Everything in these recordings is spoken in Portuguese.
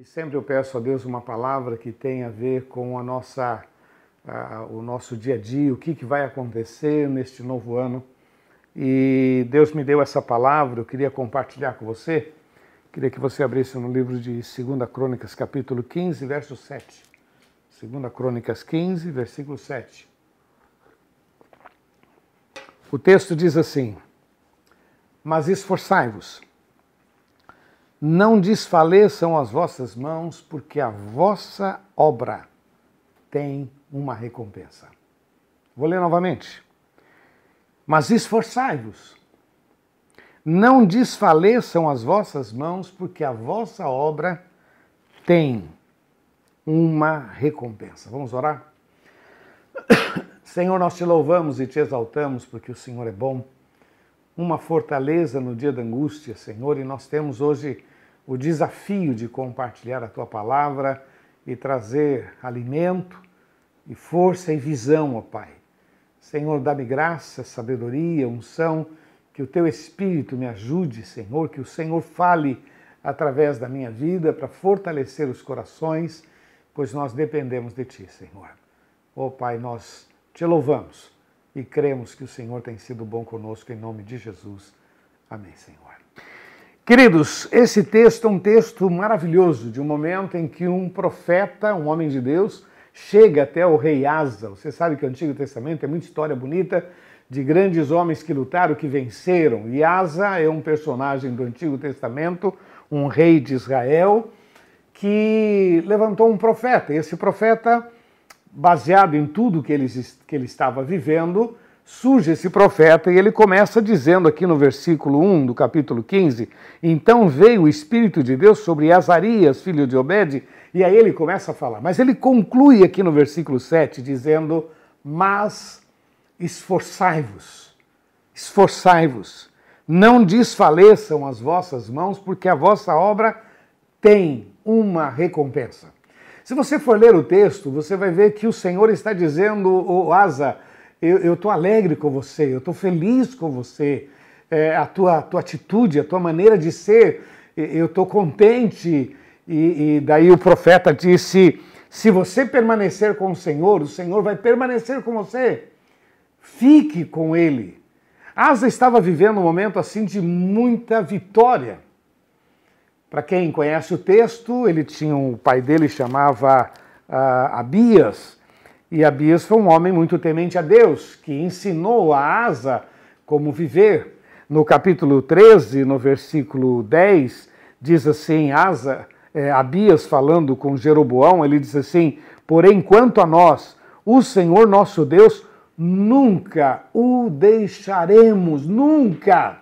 E sempre eu peço a Deus uma palavra que tenha a ver com a nossa, a, o nosso dia a dia, o que, que vai acontecer neste novo ano. E Deus me deu essa palavra, eu queria compartilhar com você. Queria que você abrisse no livro de 2 Crônicas, capítulo 15, verso 7. 2 Crônicas 15, versículo 7. O texto diz assim: Mas esforçai-vos não desfaleçam as vossas mãos, porque a vossa obra tem uma recompensa. Vou ler novamente. Mas esforçai-vos. Não desfaleçam as vossas mãos, porque a vossa obra tem uma recompensa. Vamos orar? Senhor, nós te louvamos e te exaltamos porque o Senhor é bom. Uma fortaleza no dia da angústia, Senhor, e nós temos hoje o desafio de compartilhar a tua palavra e trazer alimento e força e visão, ó Pai. Senhor, dá-me graça, sabedoria, unção, que o teu Espírito me ajude, Senhor, que o Senhor fale através da minha vida para fortalecer os corações, pois nós dependemos de Ti, Senhor. Ó Pai, nós te louvamos e cremos que o Senhor tem sido bom conosco em nome de Jesus. Amém, Senhor. Queridos, esse texto é um texto maravilhoso, de um momento em que um profeta, um homem de Deus, chega até o rei Asa. Você sabe que o Antigo Testamento é muita história bonita de grandes homens que lutaram, que venceram. E Asa é um personagem do Antigo Testamento, um rei de Israel, que levantou um profeta. E esse profeta, baseado em tudo que ele, que ele estava vivendo, surge esse profeta e ele começa dizendo aqui no versículo 1 do capítulo 15: Então veio o Espírito de Deus sobre Azarias, filho de Obed, e aí ele começa a falar. Mas ele conclui aqui no versículo 7 dizendo: Mas esforçai-vos, esforçai-vos, não desfaleçam as vossas mãos, porque a vossa obra tem uma recompensa. Se você for ler o texto, você vai ver que o Senhor está dizendo, o Asa, eu estou alegre com você, eu estou feliz com você, é, a tua, tua atitude, a tua maneira de ser, eu estou contente. E, e daí o profeta disse: se você permanecer com o Senhor, o Senhor vai permanecer com você. Fique com Ele. Asa estava vivendo um momento assim de muita vitória. Para quem conhece o texto, ele tinha um, o pai dele chamava uh, Abias, e Abias foi um homem muito temente a Deus, que ensinou a Asa como viver. No capítulo 13, no versículo 10, diz assim: Asa, é, Abias falando com Jeroboão, ele diz assim: Porém, quanto a nós, o Senhor nosso Deus, nunca o deixaremos, nunca.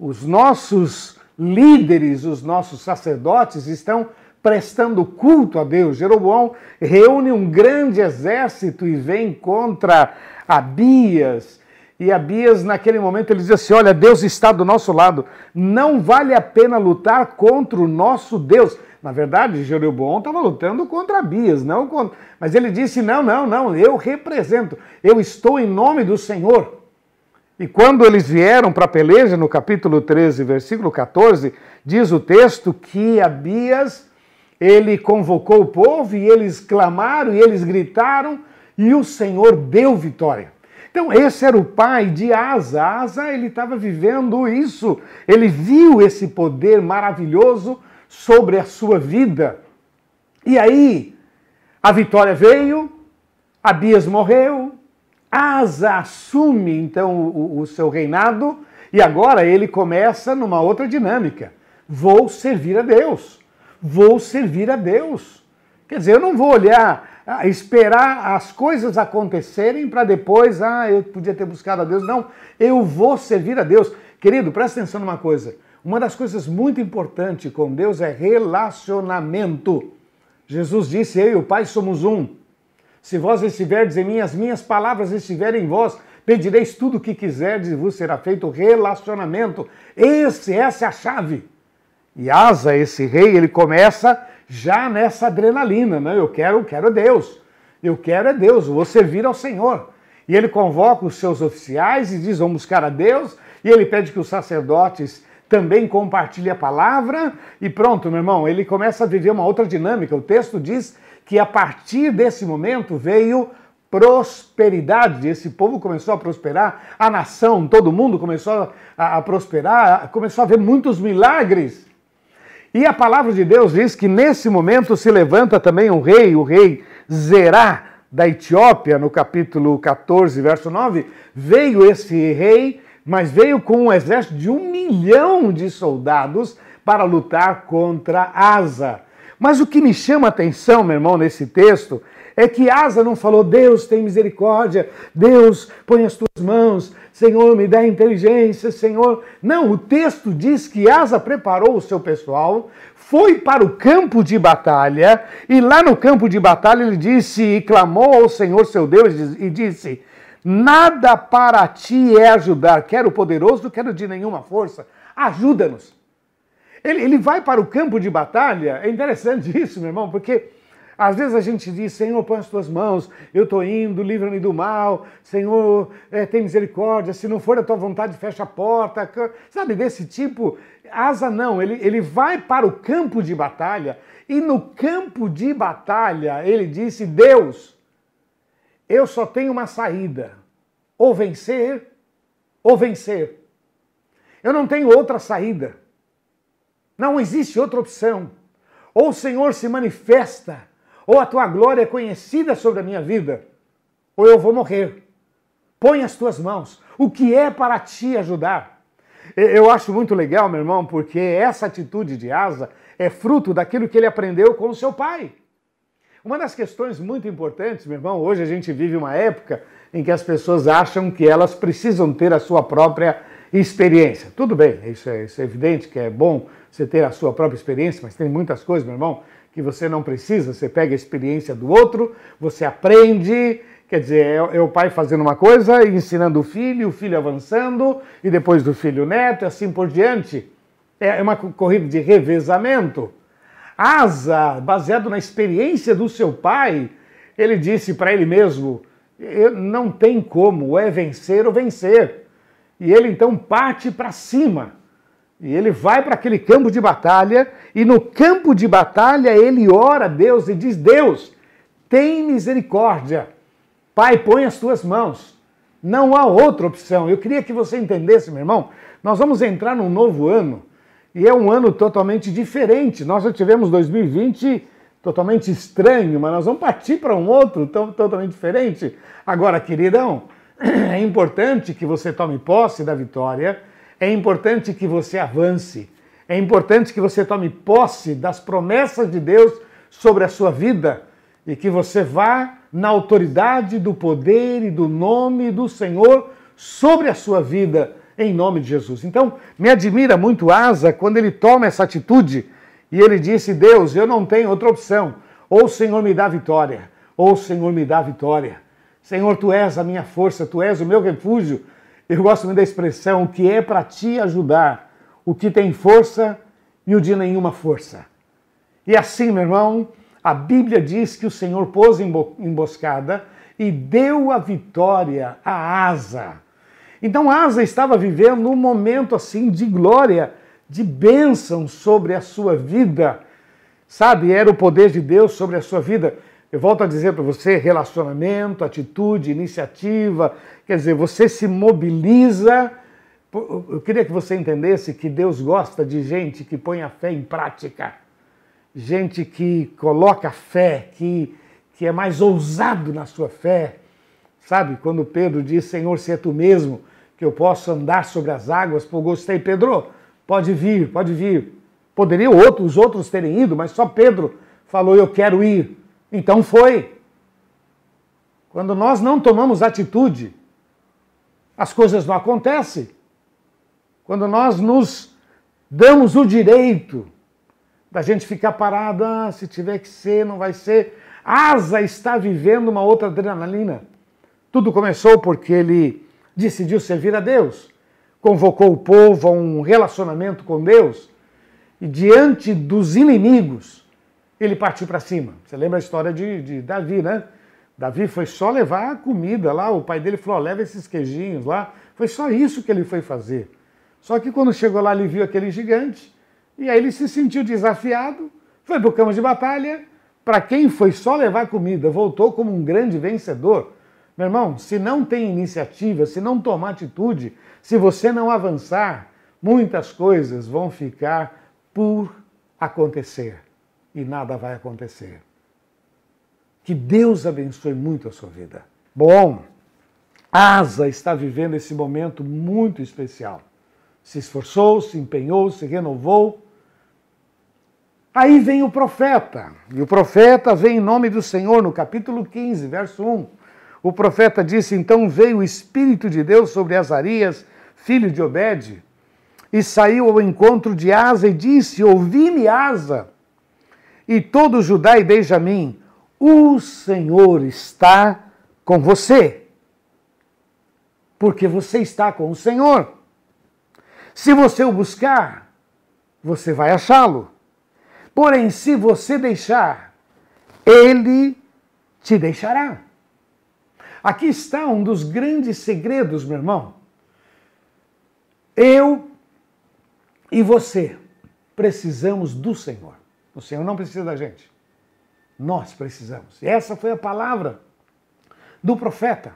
Os nossos líderes, os nossos sacerdotes estão prestando culto a Deus. Jeroboão reúne um grande exército e vem contra Abias. E Abias, naquele momento, ele diz assim: Olha, Deus está do nosso lado, não vale a pena lutar contra o nosso Deus. Na verdade, Jeroboão estava lutando contra Abias, não contra... mas ele disse: Não, não, não, eu represento, eu estou em nome do Senhor. E quando eles vieram para a peleja, no capítulo 13, versículo 14, diz o texto que Abias ele convocou o povo e eles clamaram e eles gritaram e o Senhor deu vitória. Então, esse era o pai de Asa. Asa, ele estava vivendo isso. Ele viu esse poder maravilhoso sobre a sua vida. E aí, a vitória veio, Abias morreu, Asa assume então o, o seu reinado e agora ele começa numa outra dinâmica. Vou servir a Deus vou servir a Deus. Quer dizer, eu não vou olhar, esperar as coisas acontecerem para depois, ah, eu podia ter buscado a Deus. Não, eu vou servir a Deus. Querido, presta atenção numa coisa. Uma das coisas muito importantes com Deus é relacionamento. Jesus disse: Eu e o Pai somos um. Se vós estiverdes em mim, as minhas palavras estiverem em vós, pedireis tudo o que quiserdes e vos será feito relacionamento. Esse, essa é a chave. E Asa, esse rei, ele começa já nessa adrenalina, né? Eu quero, quero Deus. Eu quero é Deus, vou servir ao Senhor. E ele convoca os seus oficiais e diz: Vamos buscar a Deus. E ele pede que os sacerdotes também compartilha a palavra e pronto, meu irmão, ele começa a viver uma outra dinâmica. O texto diz que a partir desse momento veio prosperidade. Esse povo começou a prosperar, a nação, todo mundo começou a, a prosperar, começou a ver muitos milagres. E a palavra de Deus diz que nesse momento se levanta também um rei, o rei Zerá da Etiópia, no capítulo 14, verso 9. Veio esse rei mas veio com um exército de um milhão de soldados para lutar contra Asa. Mas o que me chama a atenção, meu irmão, nesse texto, é que Asa não falou, Deus tem misericórdia, Deus põe as tuas mãos, Senhor me dá inteligência, Senhor. Não, o texto diz que Asa preparou o seu pessoal, foi para o campo de batalha, e lá no campo de batalha ele disse e clamou ao Senhor seu Deus e disse: Nada para ti é ajudar, quer o poderoso, quer o de nenhuma força. Ajuda-nos. Ele, ele vai para o campo de batalha, é interessante isso, meu irmão, porque às vezes a gente diz, Senhor, põe as tuas mãos, eu estou indo, livra-me do mal, Senhor, é, tem misericórdia, se não for a tua vontade, fecha a porta, sabe, desse tipo. Asa não, ele, ele vai para o campo de batalha, e no campo de batalha ele disse, Deus, eu só tenho uma saída: ou vencer, ou vencer. Eu não tenho outra saída. Não existe outra opção. Ou o Senhor se manifesta, ou a tua glória é conhecida sobre a minha vida, ou eu vou morrer. Põe as tuas mãos. O que é para te ajudar? Eu acho muito legal, meu irmão, porque essa atitude de Asa é fruto daquilo que ele aprendeu com o seu pai. Uma das questões muito importantes, meu irmão, hoje a gente vive uma época em que as pessoas acham que elas precisam ter a sua própria experiência. Tudo bem, isso é, isso é evidente que é bom você ter a sua própria experiência, mas tem muitas coisas, meu irmão, que você não precisa. Você pega a experiência do outro, você aprende, Quer dizer, é, é, o pai fazendo uma coisa, ensinando o filho, o filho avançando, e depois do filho o neto, e assim por diante. É uma corrida de revezamento. Asa, baseado na experiência do seu pai, ele disse para ele mesmo: não tem como, é vencer ou vencer. E ele então parte para cima. E ele vai para aquele campo de batalha, e no campo de batalha ele ora a Deus e diz: Deus, tem misericórdia. Pai, põe as tuas mãos. Não há outra opção. Eu queria que você entendesse, meu irmão. Nós vamos entrar num novo ano e é um ano totalmente diferente. Nós já tivemos 2020 totalmente estranho, mas nós vamos partir para um outro tão, totalmente diferente. Agora, queridão, é importante que você tome posse da vitória, é importante que você avance, é importante que você tome posse das promessas de Deus sobre a sua vida e que você vá na autoridade do poder e do nome do Senhor sobre a sua vida em nome de Jesus. Então, me admira muito Asa quando ele toma essa atitude e ele disse: Deus, eu não tenho outra opção. Ou o Senhor me dá vitória, ou o Senhor me dá vitória. Senhor, tu és a minha força, tu és o meu refúgio. Eu gosto muito da expressão: o que é para te ajudar, o que tem força e o de nenhuma força. E assim, meu irmão, a Bíblia diz que o Senhor pôs emboscada e deu a vitória a Asa. Então Asa estava vivendo um momento assim de glória, de bênção sobre a sua vida. Sabe, era o poder de Deus sobre a sua vida. Eu volto a dizer para você: relacionamento, atitude, iniciativa. Quer dizer, você se mobiliza. Eu queria que você entendesse que Deus gosta de gente que põe a fé em prática, gente que coloca fé, que, que é mais ousado na sua fé, Sabe, quando Pedro diz, Senhor, se é tu mesmo que eu posso andar sobre as águas, pô, gostei, Pedro, pode vir, pode vir. Poderiam outros, os outros terem ido, mas só Pedro falou, eu quero ir. Então foi. Quando nós não tomamos atitude, as coisas não acontecem. Quando nós nos damos o direito da gente ficar parado, ah, se tiver que ser, não vai ser. Asa está vivendo uma outra adrenalina. Tudo começou porque ele decidiu servir a Deus, convocou o povo a um relacionamento com Deus e, diante dos inimigos, ele partiu para cima. Você lembra a história de, de, Davi, né? Davi foi só levar a comida lá, o pai dele falou: leva esses queijinhos lá. Foi só isso que ele foi fazer. Só que quando chegou lá, ele viu aquele gigante, e aí ele se sentiu desafiado, foi para o campo de batalha. Para quem foi só levar comida, voltou como um grande vencedor. Meu irmão, se não tem iniciativa, se não tomar atitude, se você não avançar, muitas coisas vão ficar por acontecer e nada vai acontecer. Que Deus abençoe muito a sua vida. Bom, Asa está vivendo esse momento muito especial. Se esforçou, se empenhou, se renovou. Aí vem o profeta, e o profeta vem em nome do Senhor, no capítulo 15, verso 1. O profeta disse: Então veio o Espírito de Deus sobre Azarias, filho de Obed, e saiu ao encontro de Asa e disse: Ouvi-me, Asa, e todo Judá e Benjamim, o Senhor está com você porque você está com o Senhor. Se você o buscar, você vai achá-lo. Porém, se você deixar, ele te deixará. Aqui está um dos grandes segredos, meu irmão. Eu e você precisamos do Senhor. O Senhor não precisa da gente. Nós precisamos. Essa foi a palavra do profeta.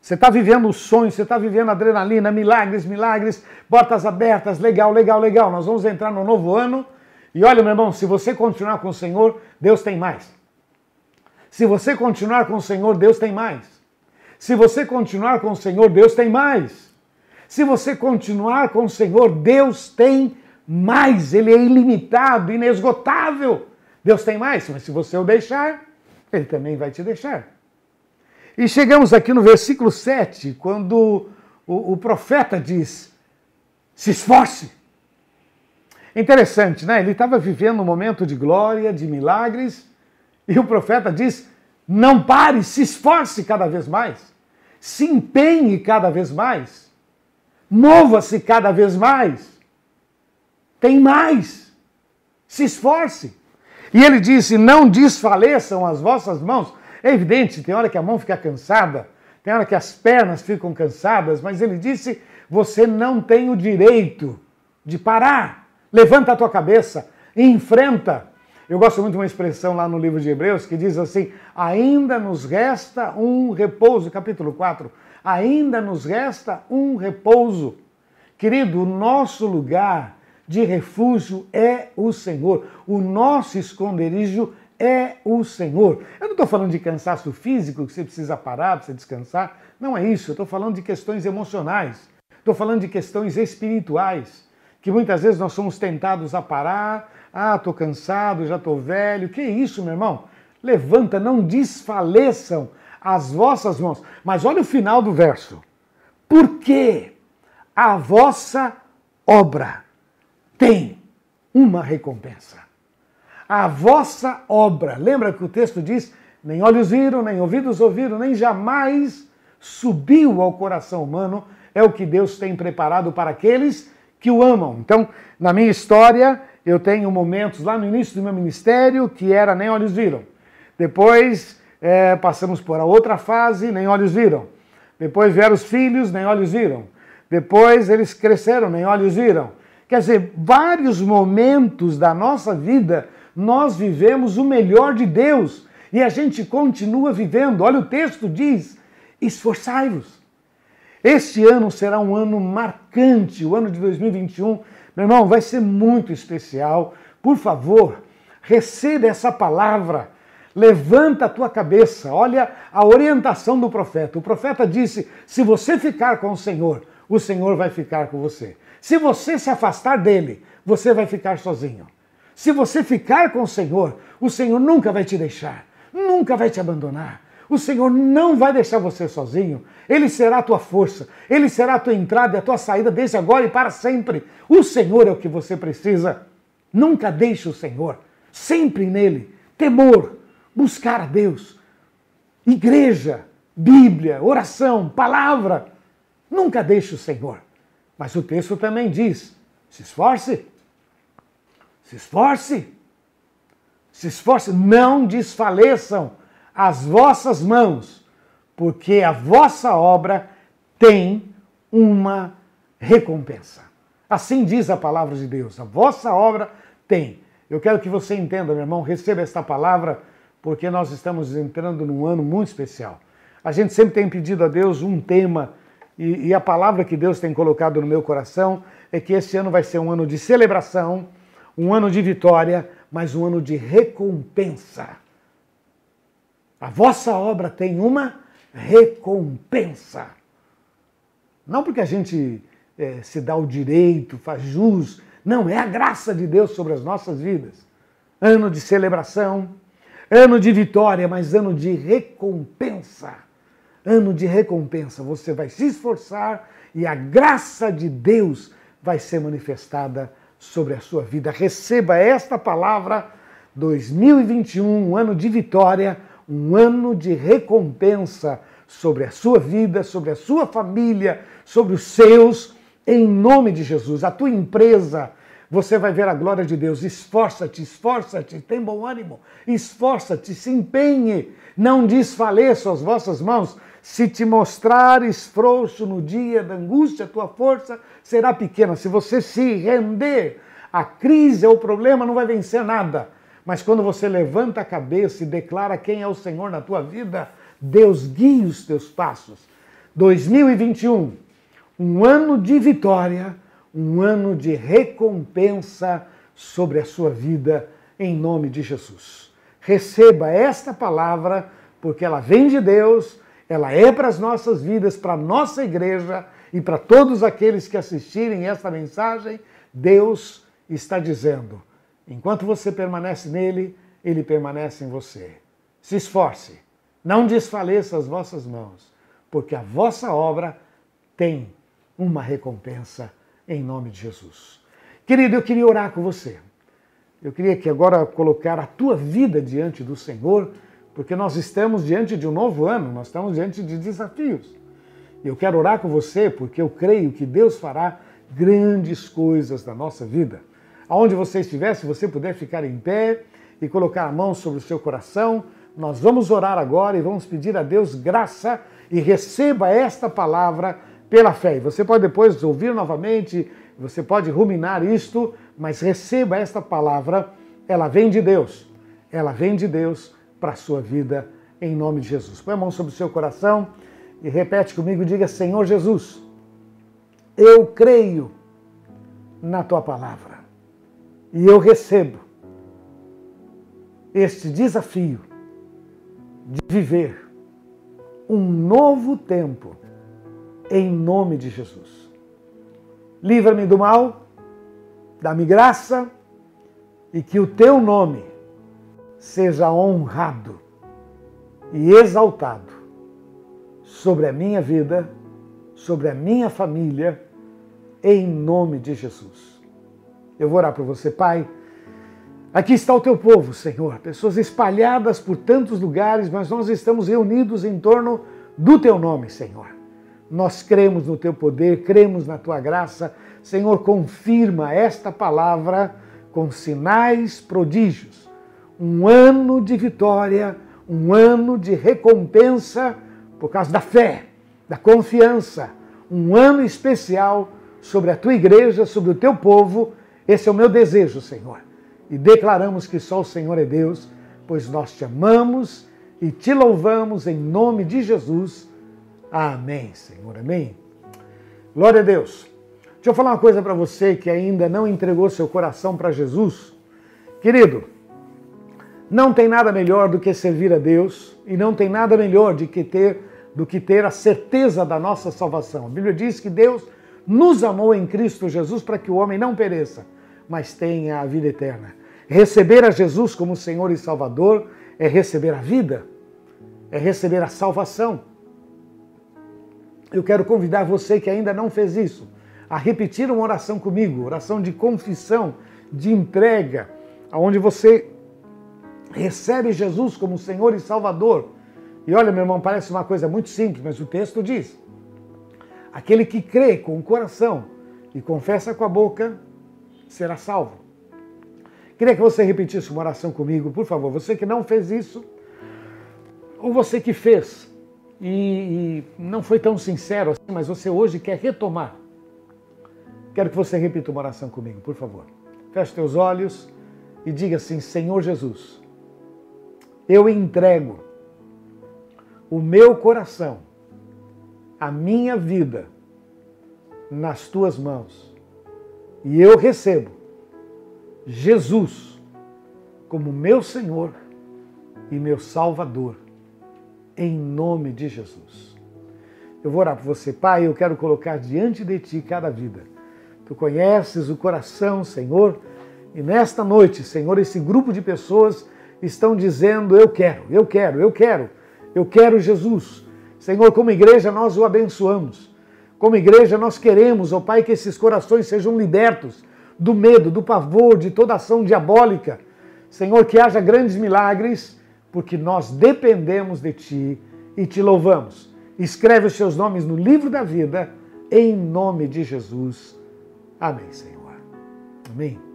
Você está vivendo o sonho, você está vivendo adrenalina, milagres, milagres, portas abertas, legal, legal, legal. Nós vamos entrar no novo ano. E olha, meu irmão, se você continuar com o Senhor, Deus tem mais. Se você continuar com o Senhor, Deus tem mais. Se você continuar com o Senhor, Deus tem mais. Se você continuar com o Senhor, Deus tem mais. Ele é ilimitado, inesgotável. Deus tem mais, mas se você o deixar, Ele também vai te deixar. E chegamos aqui no versículo 7, quando o, o profeta diz: se esforce. Interessante, né? Ele estava vivendo um momento de glória, de milagres, e o profeta diz: não pare, se esforce cada vez mais, se empenhe cada vez mais, mova-se cada vez mais, tem mais, se esforce. E ele disse: não desfaleçam as vossas mãos. É evidente, tem hora que a mão fica cansada, tem hora que as pernas ficam cansadas, mas ele disse: você não tem o direito de parar. Levanta a tua cabeça e enfrenta. Eu gosto muito de uma expressão lá no livro de Hebreus que diz assim: ainda nos resta um repouso, capítulo 4. Ainda nos resta um repouso. Querido, o nosso lugar de refúgio é o Senhor. O nosso esconderijo é o Senhor. Eu não estou falando de cansaço físico, que você precisa parar, precisa descansar. Não é isso. Eu estou falando de questões emocionais. Estou falando de questões espirituais. Que muitas vezes nós somos tentados a parar. Ah, estou cansado, já estou velho. Que isso, meu irmão? Levanta, não desfaleçam as vossas mãos. Mas olha o final do verso. Porque a vossa obra tem uma recompensa a vossa obra. Lembra que o texto diz: nem olhos viram, nem ouvidos ouviram, nem jamais subiu ao coração humano, é o que Deus tem preparado para aqueles que o amam. Então, na minha história, eu tenho momentos lá no início do meu ministério que era nem olhos viram. Depois é, passamos por a outra fase, nem olhos viram. Depois vieram os filhos, nem olhos viram. Depois eles cresceram, nem olhos viram. Quer dizer, vários momentos da nossa vida nós vivemos o melhor de Deus e a gente continua vivendo. Olha, o texto diz: esforçai-vos. Este ano será um ano marcante, o ano de 2021. Meu irmão, vai ser muito especial. Por favor, receba essa palavra. Levanta a tua cabeça, olha a orientação do profeta. O profeta disse: se você ficar com o Senhor, o Senhor vai ficar com você. Se você se afastar dele, você vai ficar sozinho. Se você ficar com o Senhor, o Senhor nunca vai te deixar, nunca vai te abandonar. O Senhor não vai deixar você sozinho. Ele será a tua força, ele será a tua entrada e a tua saída desde agora e para sempre. O Senhor é o que você precisa. Nunca deixe o Senhor, sempre nele. Temor, buscar a Deus. Igreja, Bíblia, oração, palavra. Nunca deixe o Senhor. Mas o texto também diz: se esforce, se esforce. Se esforce. Não desfaleçam as vossas mãos, porque a vossa obra tem uma recompensa. Assim diz a palavra de Deus. A vossa obra tem. Eu quero que você entenda, meu irmão, receba esta palavra, porque nós estamos entrando num ano muito especial. A gente sempre tem pedido a Deus um tema, e, e a palavra que Deus tem colocado no meu coração é que esse ano vai ser um ano de celebração, um ano de vitória, mas um ano de recompensa. A vossa obra tem uma recompensa. Não porque a gente é, se dá o direito, faz jus. Não, é a graça de Deus sobre as nossas vidas. Ano de celebração, ano de vitória, mas ano de recompensa. Ano de recompensa. Você vai se esforçar e a graça de Deus vai ser manifestada sobre a sua vida. Receba esta palavra 2021, um ano de vitória, um ano de recompensa sobre a sua vida, sobre a sua família, sobre os seus em nome de Jesus. A tua empresa, você vai ver a glória de Deus. Esforça-te, esforça-te, tem bom ânimo. Esforça-te, se empenhe. Não desfaleça as vossas mãos. Se te mostrares frouxo no dia da angústia, tua força será pequena. Se você se render à crise, ao problema, não vai vencer nada. Mas quando você levanta a cabeça e declara quem é o Senhor na tua vida, Deus guia os teus passos. 2021 um ano de vitória, um ano de recompensa sobre a sua vida, em nome de Jesus. Receba esta palavra, porque ela vem de Deus, ela é para as nossas vidas, para a nossa igreja e para todos aqueles que assistirem esta mensagem. Deus está dizendo: enquanto você permanece nele, ele permanece em você. Se esforce, não desfaleça as vossas mãos, porque a vossa obra tem uma recompensa em nome de Jesus. Querido, eu queria orar com você. Eu queria que agora colocar a tua vida diante do Senhor, porque nós estamos diante de um novo ano, nós estamos diante de desafios. Eu quero orar com você porque eu creio que Deus fará grandes coisas na nossa vida. Aonde você estiver, se você puder ficar em pé e colocar a mão sobre o seu coração, nós vamos orar agora e vamos pedir a Deus graça e receba esta palavra pela fé. E você pode depois ouvir novamente, você pode ruminar isto, mas receba esta palavra, ela vem de Deus. Ela vem de Deus para a sua vida, em nome de Jesus. Põe a mão sobre o seu coração e repete comigo, diga: Senhor Jesus, eu creio na tua palavra e eu recebo este desafio de viver um novo tempo em nome de Jesus. Livra-me do mal, dá-me graça e que o teu nome seja honrado e exaltado sobre a minha vida, sobre a minha família, em nome de Jesus. Eu vou orar por você, Pai. Aqui está o teu povo, Senhor, pessoas espalhadas por tantos lugares, mas nós estamos reunidos em torno do teu nome, Senhor. Nós cremos no teu poder, cremos na tua graça. Senhor, confirma esta palavra com sinais, prodígios. Um ano de vitória, um ano de recompensa por causa da fé, da confiança. Um ano especial sobre a tua igreja, sobre o teu povo. Esse é o meu desejo, Senhor. E declaramos que só o Senhor é Deus, pois nós te amamos e te louvamos em nome de Jesus. Amém, Senhor. Amém. Glória a Deus. Deixa eu falar uma coisa para você que ainda não entregou seu coração para Jesus. Querido, não tem nada melhor do que servir a Deus e não tem nada melhor do que ter, do que ter a certeza da nossa salvação. A Bíblia diz que Deus nos amou em Cristo Jesus para que o homem não pereça, mas tenha a vida eterna. Receber a Jesus como Senhor e Salvador é receber a vida, é receber a salvação eu quero convidar você que ainda não fez isso a repetir uma oração comigo, oração de confissão, de entrega, onde você recebe Jesus como Senhor e Salvador. E olha, meu irmão, parece uma coisa muito simples, mas o texto diz: aquele que crê com o coração e confessa com a boca será salvo. Queria que você repetisse uma oração comigo, por favor. Você que não fez isso, ou você que fez, e, e não foi tão sincero assim, mas você hoje quer retomar. Quero que você repita uma oração comigo, por favor. Feche teus olhos e diga assim: Senhor Jesus, eu entrego o meu coração, a minha vida nas tuas mãos. E eu recebo Jesus como meu Senhor e meu Salvador, em nome de Jesus. Eu vou orar por você, Pai, eu quero colocar diante de Ti cada vida. Tu conheces o coração, Senhor, e nesta noite, Senhor, esse grupo de pessoas estão dizendo: Eu quero, eu quero, eu quero, eu quero Jesus. Senhor, como igreja, nós o abençoamos. Como igreja, nós queremos, ó oh Pai, que esses corações sejam libertos do medo, do pavor, de toda ação diabólica. Senhor, que haja grandes milagres, porque nós dependemos de Ti e te louvamos. Escreve os seus nomes no livro da vida, em nome de Jesus. Amém, Senhor. Amém.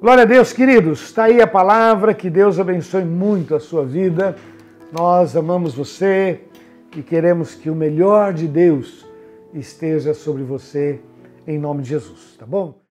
Glória a Deus, queridos. Está aí a palavra. Que Deus abençoe muito a sua vida. Nós amamos você e queremos que o melhor de Deus esteja sobre você, em nome de Jesus, tá bom?